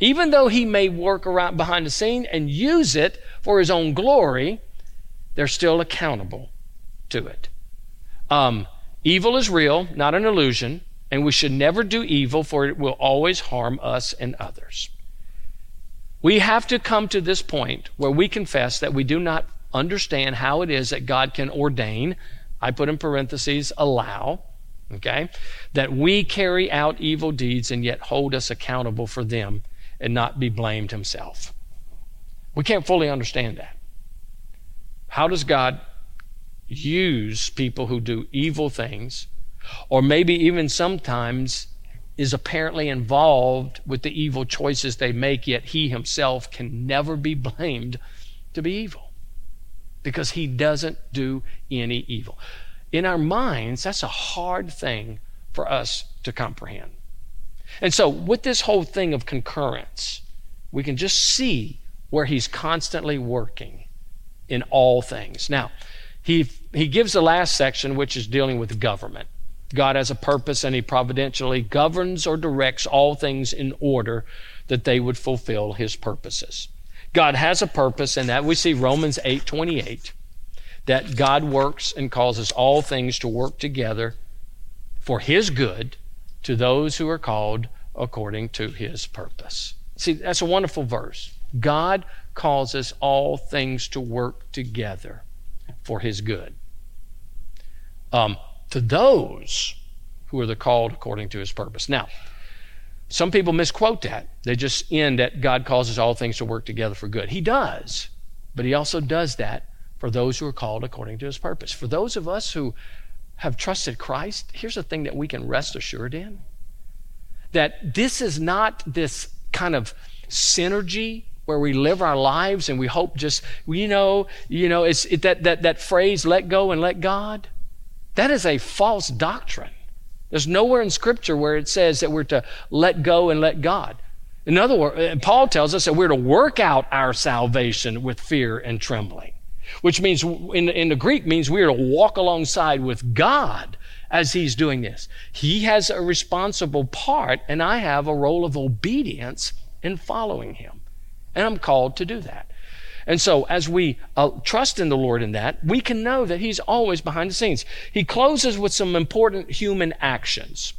Even though he may work around behind the scene and use it for his own glory, they're still accountable to it. Um, evil is real, not an illusion, and we should never do evil, for it will always harm us and others. We have to come to this point where we confess that we do not understand how it is that God can ordain, I put in parentheses, allow, okay, that we carry out evil deeds and yet hold us accountable for them and not be blamed himself. We can't fully understand that. How does God use people who do evil things, or maybe even sometimes is apparently involved with the evil choices they make, yet he himself can never be blamed to be evil because he doesn't do any evil. In our minds, that's a hard thing for us to comprehend. And so, with this whole thing of concurrence, we can just see where he's constantly working in all things. Now, he, he gives the last section, which is dealing with government. God has a purpose and he providentially governs or directs all things in order that they would fulfill his purposes. God has a purpose and that we see Romans 8:28 that God works and causes all things to work together for his good to those who are called according to his purpose. See, that's a wonderful verse. God causes all things to work together for his good. Um, to those who are the called according to his purpose. Now, some people misquote that. They just end at God causes all things to work together for good. He does, but he also does that for those who are called according to his purpose. For those of us who have trusted Christ, here's the thing that we can rest assured in that this is not this kind of synergy where we live our lives and we hope just you know you know it's it, that that that phrase let go and let god that is a false doctrine there's nowhere in scripture where it says that we're to let go and let god. In other words uh, paul tells us that we're to work out our salvation with fear and trembling which means in, in the greek means we're to walk alongside with god as he's doing this. He has a responsible part and i have a role of obedience in following him. And I'm called to do that. And so, as we uh, trust in the Lord in that, we can know that He's always behind the scenes. He closes with some important human actions.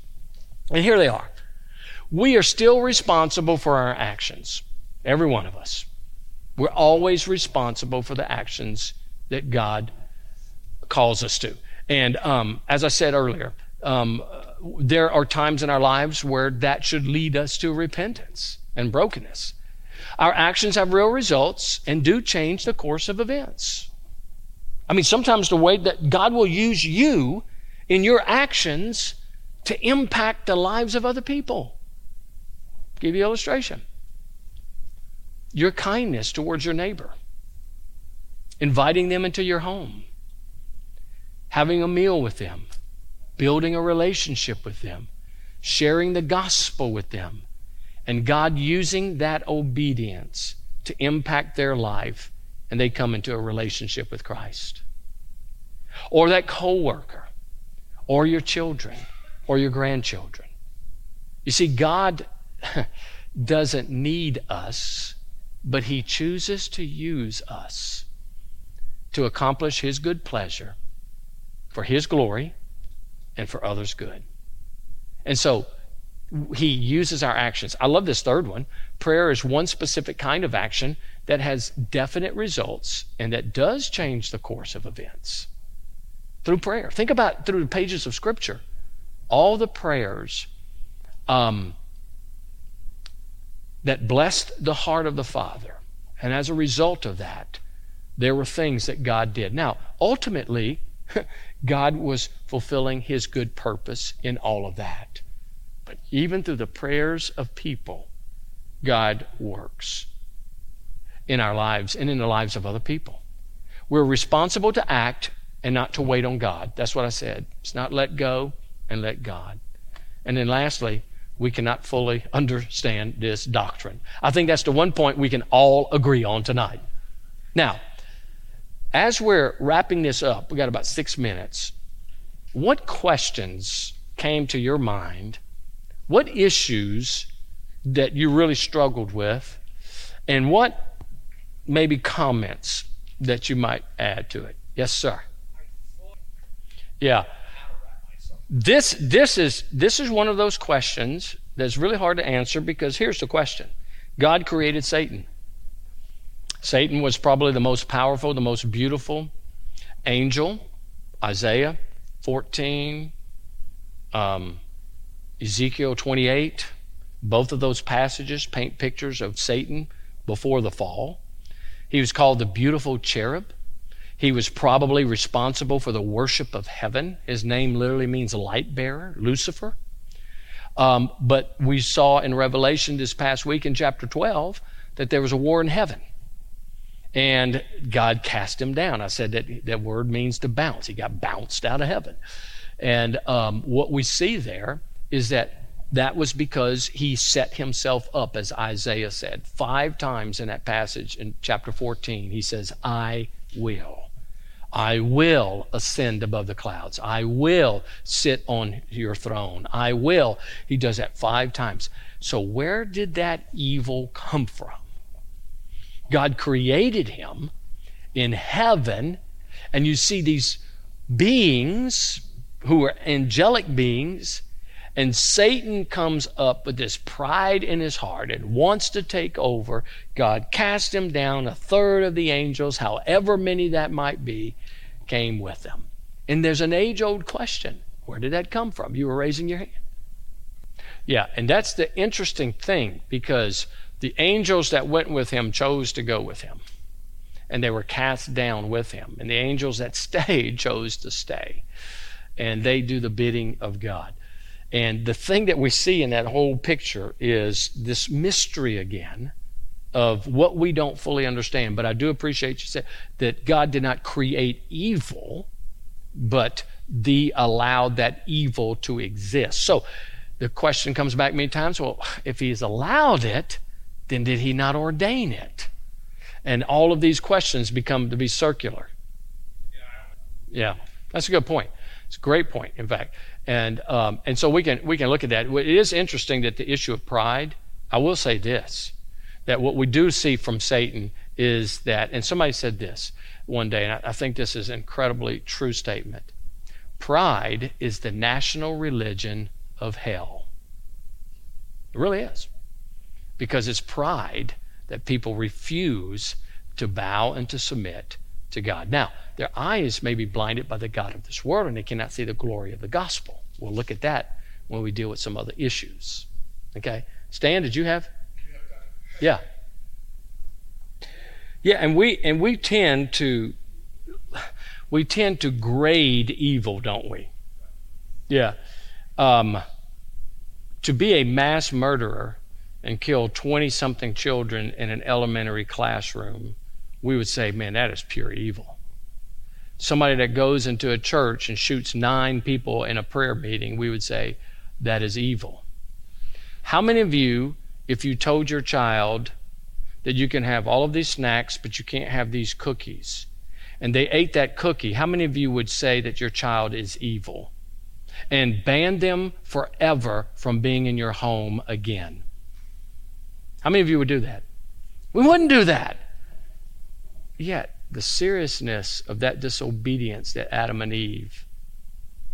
And here they are. We are still responsible for our actions, every one of us. We're always responsible for the actions that God calls us to. And um, as I said earlier, um, there are times in our lives where that should lead us to repentance and brokenness. Our actions have real results and do change the course of events. I mean, sometimes the way that God will use you in your actions to impact the lives of other people. I'll give you an illustration. Your kindness towards your neighbor, inviting them into your home, having a meal with them, building a relationship with them, sharing the gospel with them, and God using that obedience to impact their life and they come into a relationship with Christ. Or that coworker, or your children, or your grandchildren. You see, God [laughs] doesn't need us, but He chooses to use us to accomplish His good pleasure for His glory and for others' good. And so he uses our actions. I love this third one. Prayer is one specific kind of action that has definite results and that does change the course of events through prayer. Think about through the pages of Scripture, all the prayers um, that blessed the heart of the Father. And as a result of that, there were things that God did. Now, ultimately, [laughs] God was fulfilling his good purpose in all of that. But even through the prayers of people, God works in our lives and in the lives of other people. We're responsible to act and not to wait on God. That's what I said. It's not let go and let God. And then lastly, we cannot fully understand this doctrine. I think that's the one point we can all agree on tonight. Now, as we're wrapping this up, we got about six minutes. What questions came to your mind? What issues that you really struggled with? And what maybe comments that you might add to it? Yes, sir. Yeah. This this is this is one of those questions that's really hard to answer because here's the question. God created Satan. Satan was probably the most powerful, the most beautiful angel. Isaiah 14, um, Ezekiel 28, both of those passages paint pictures of Satan before the fall. He was called the beautiful cherub. He was probably responsible for the worship of heaven. His name literally means light bearer, Lucifer. Um, but we saw in Revelation this past week in chapter 12 that there was a war in heaven. And God cast him down. I said that that word means to bounce. He got bounced out of heaven. And um, what we see there is that that was because he set himself up, as Isaiah said. Five times in that passage in chapter 14, he says, I will. I will ascend above the clouds. I will sit on your throne. I will. He does that five times. So, where did that evil come from? God created him in heaven, and you see these beings who are angelic beings and Satan comes up with this pride in his heart and wants to take over. God cast him down. A third of the angels, however many that might be, came with him. And there's an age old question where did that come from? You were raising your hand. Yeah, and that's the interesting thing because the angels that went with him chose to go with him. And they were cast down with him. And the angels that [laughs] stayed chose to stay. And they do the bidding of God. And the thing that we see in that whole picture is this mystery again of what we don't fully understand. But I do appreciate you said that God did not create evil, but the allowed that evil to exist. So the question comes back many times well, if he's allowed it, then did he not ordain it? And all of these questions become to be circular. Yeah, that's a good point. It's a great point, in fact. And, um, and so we can, we can look at that. It is interesting that the issue of pride, I will say this, that what we do see from Satan is that, and somebody said this one day, and I, I think this is an incredibly true statement pride is the national religion of hell. It really is. Because it's pride that people refuse to bow and to submit to God. Now, their eyes may be blinded by the God of this world and they cannot see the glory of the gospel. We'll look at that when we deal with some other issues. Okay? Stan, did you have? Yeah. Yeah, and we and we tend to we tend to grade evil, don't we? Yeah. Um, to be a mass murderer and kill 20 something children in an elementary classroom we would say, man, that is pure evil. Somebody that goes into a church and shoots nine people in a prayer meeting, we would say, that is evil. How many of you, if you told your child that you can have all of these snacks, but you can't have these cookies, and they ate that cookie, how many of you would say that your child is evil? And ban them forever from being in your home again? How many of you would do that? We wouldn't do that. Yet, the seriousness of that disobedience that Adam and Eve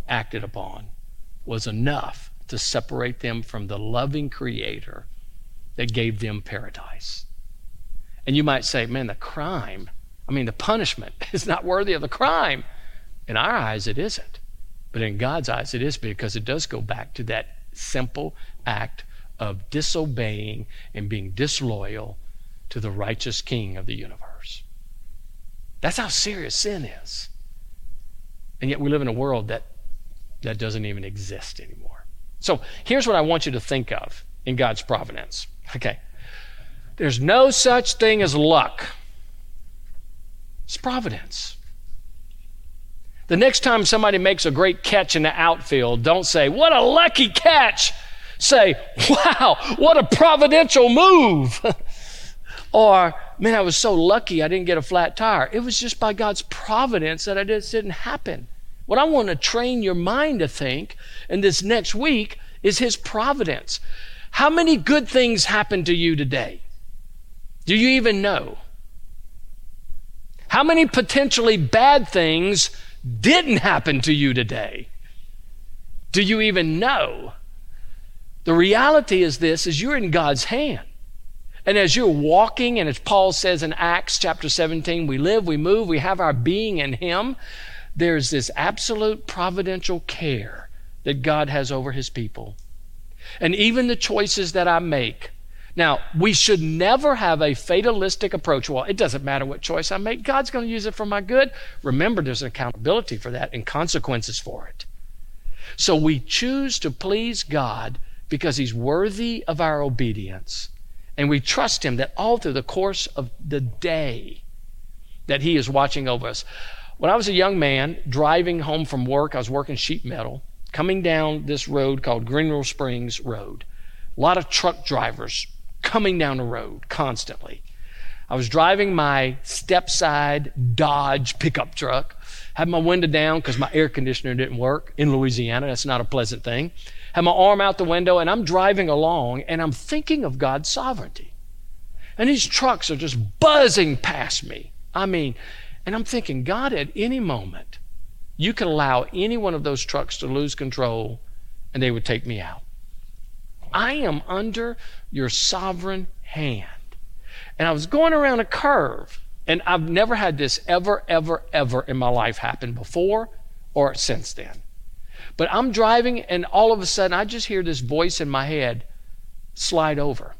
acted upon was enough to separate them from the loving Creator that gave them paradise. And you might say, man, the crime, I mean, the punishment [laughs] is not worthy of the crime. In our eyes, it isn't. But in God's eyes, it is because it does go back to that simple act of disobeying and being disloyal to the righteous King of the universe. That's how serious sin is. And yet we live in a world that, that doesn't even exist anymore. So here's what I want you to think of in God's providence. Okay. There's no such thing as luck. It's providence. The next time somebody makes a great catch in the outfield, don't say, What a lucky catch! Say, Wow, what a providential move! [laughs] or, Man, I was so lucky I didn't get a flat tire. It was just by God's providence that it didn't happen. What I want to train your mind to think in this next week is His providence. How many good things happened to you today? Do you even know? How many potentially bad things didn't happen to you today? Do you even know? The reality is this is you're in God's hand. And as you're walking, and as Paul says in Acts chapter 17, we live, we move, we have our being in Him, there's this absolute providential care that God has over His people. And even the choices that I make, now, we should never have a fatalistic approach. Well, it doesn't matter what choice I make, God's going to use it for my good. Remember, there's an accountability for that and consequences for it. So we choose to please God because He's worthy of our obedience. And we trust Him that all through the course of the day that He is watching over us. When I was a young man driving home from work, I was working sheet metal, coming down this road called Greenwell Springs Road. A lot of truck drivers coming down the road constantly. I was driving my step side Dodge pickup truck, had my window down because my air conditioner didn't work in Louisiana. That's not a pleasant thing. Had my arm out the window, and I'm driving along, and I'm thinking of God's sovereignty. And these trucks are just buzzing past me. I mean, and I'm thinking, God, at any moment, you could allow any one of those trucks to lose control, and they would take me out. I am under your sovereign hand. And I was going around a curve, and I've never had this ever, ever, ever in my life happen before or since then. But I'm driving, and all of a sudden, I just hear this voice in my head slide over.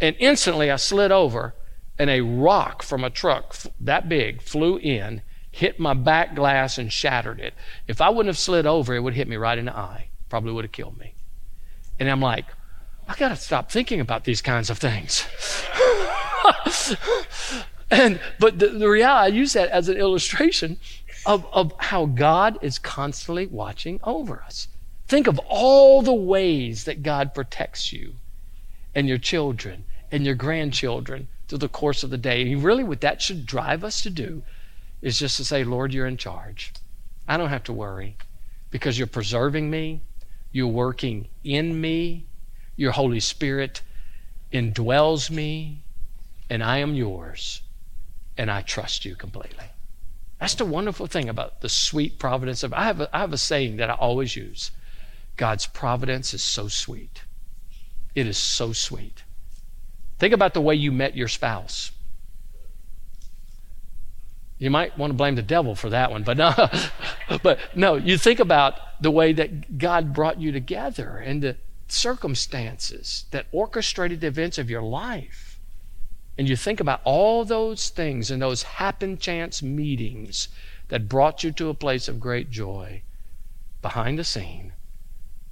And instantly, I slid over, and a rock from a truck that big flew in, hit my back glass, and shattered it. If I wouldn't have slid over, it would hit me right in the eye. Probably would have killed me. And I'm like, I got to stop thinking about these kinds of things. [laughs] and but the, the reality, I use that as an illustration of, of how God is constantly watching over us. Think of all the ways that God protects you and your children and your grandchildren through the course of the day. And really, what that should drive us to do is just to say, Lord, you're in charge. I don't have to worry because you're preserving me, you're working in me. Your Holy Spirit indwells me, and I am yours, and I trust you completely. That's the wonderful thing about the sweet providence of. I have a, I have a saying that I always use God's providence is so sweet. It is so sweet. Think about the way you met your spouse. You might want to blame the devil for that one, but no, [laughs] but no, you think about the way that God brought you together and the circumstances that orchestrated the events of your life. And you think about all those things and those happen chance meetings that brought you to a place of great joy. Behind the scene,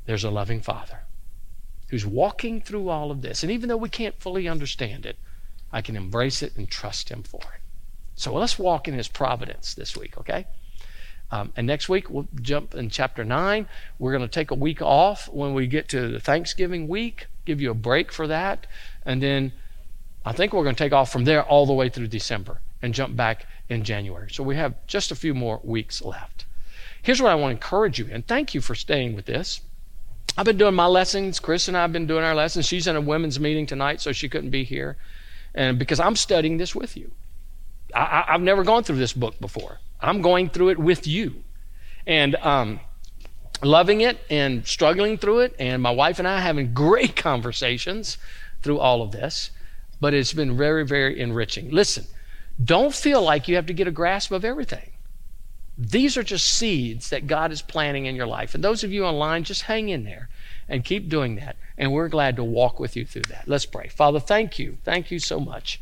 there's a loving Father who's walking through all of this. And even though we can't fully understand it, I can embrace it and trust Him for it. So let's walk in His providence this week, okay? Um, and next week we'll jump in chapter 9. We're going to take a week off when we get to the Thanksgiving week, give you a break for that. And then I think we're going to take off from there all the way through December and jump back in January. So we have just a few more weeks left. Here's what I want to encourage you, and thank you for staying with this. I've been doing my lessons. Chris and I have been doing our lessons. She's in a women's meeting tonight, so she couldn't be here. And because I'm studying this with you. I, have never gone through this book before. I'm going through it with you. And um, loving it and struggling through it. And my wife and I having great [laughs] conversations through all of this. But it's been very, very enriching. Listen, don't feel like you have to get a grasp of everything. These are just seeds that God is planting in your life. And those of you online, just hang in there and keep doing that. And we're glad to walk with you through that. Let's pray. Father, thank you. Thank you so much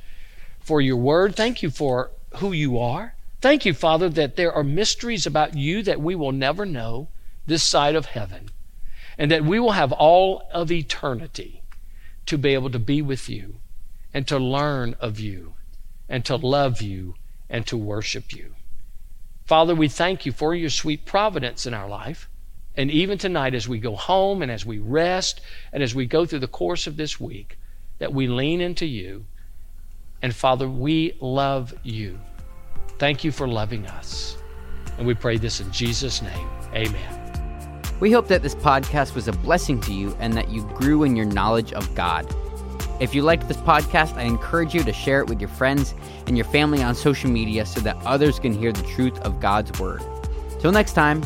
for your word. Thank you for who you are. Thank you, Father, that there are mysteries about you that we will never know this side of heaven, and that we will have all of eternity to be able to be with you and to learn of you and to love you and to worship you. Father, we thank you for your sweet providence in our life. And even tonight, as we go home and as we rest and as we go through the course of this week, that we lean into you. And Father, we love you. Thank you for loving us. And we pray this in Jesus' name. Amen. We hope that this podcast was a blessing to you and that you grew in your knowledge of God. If you liked this podcast, I encourage you to share it with your friends and your family on social media so that others can hear the truth of God's Word. Till next time,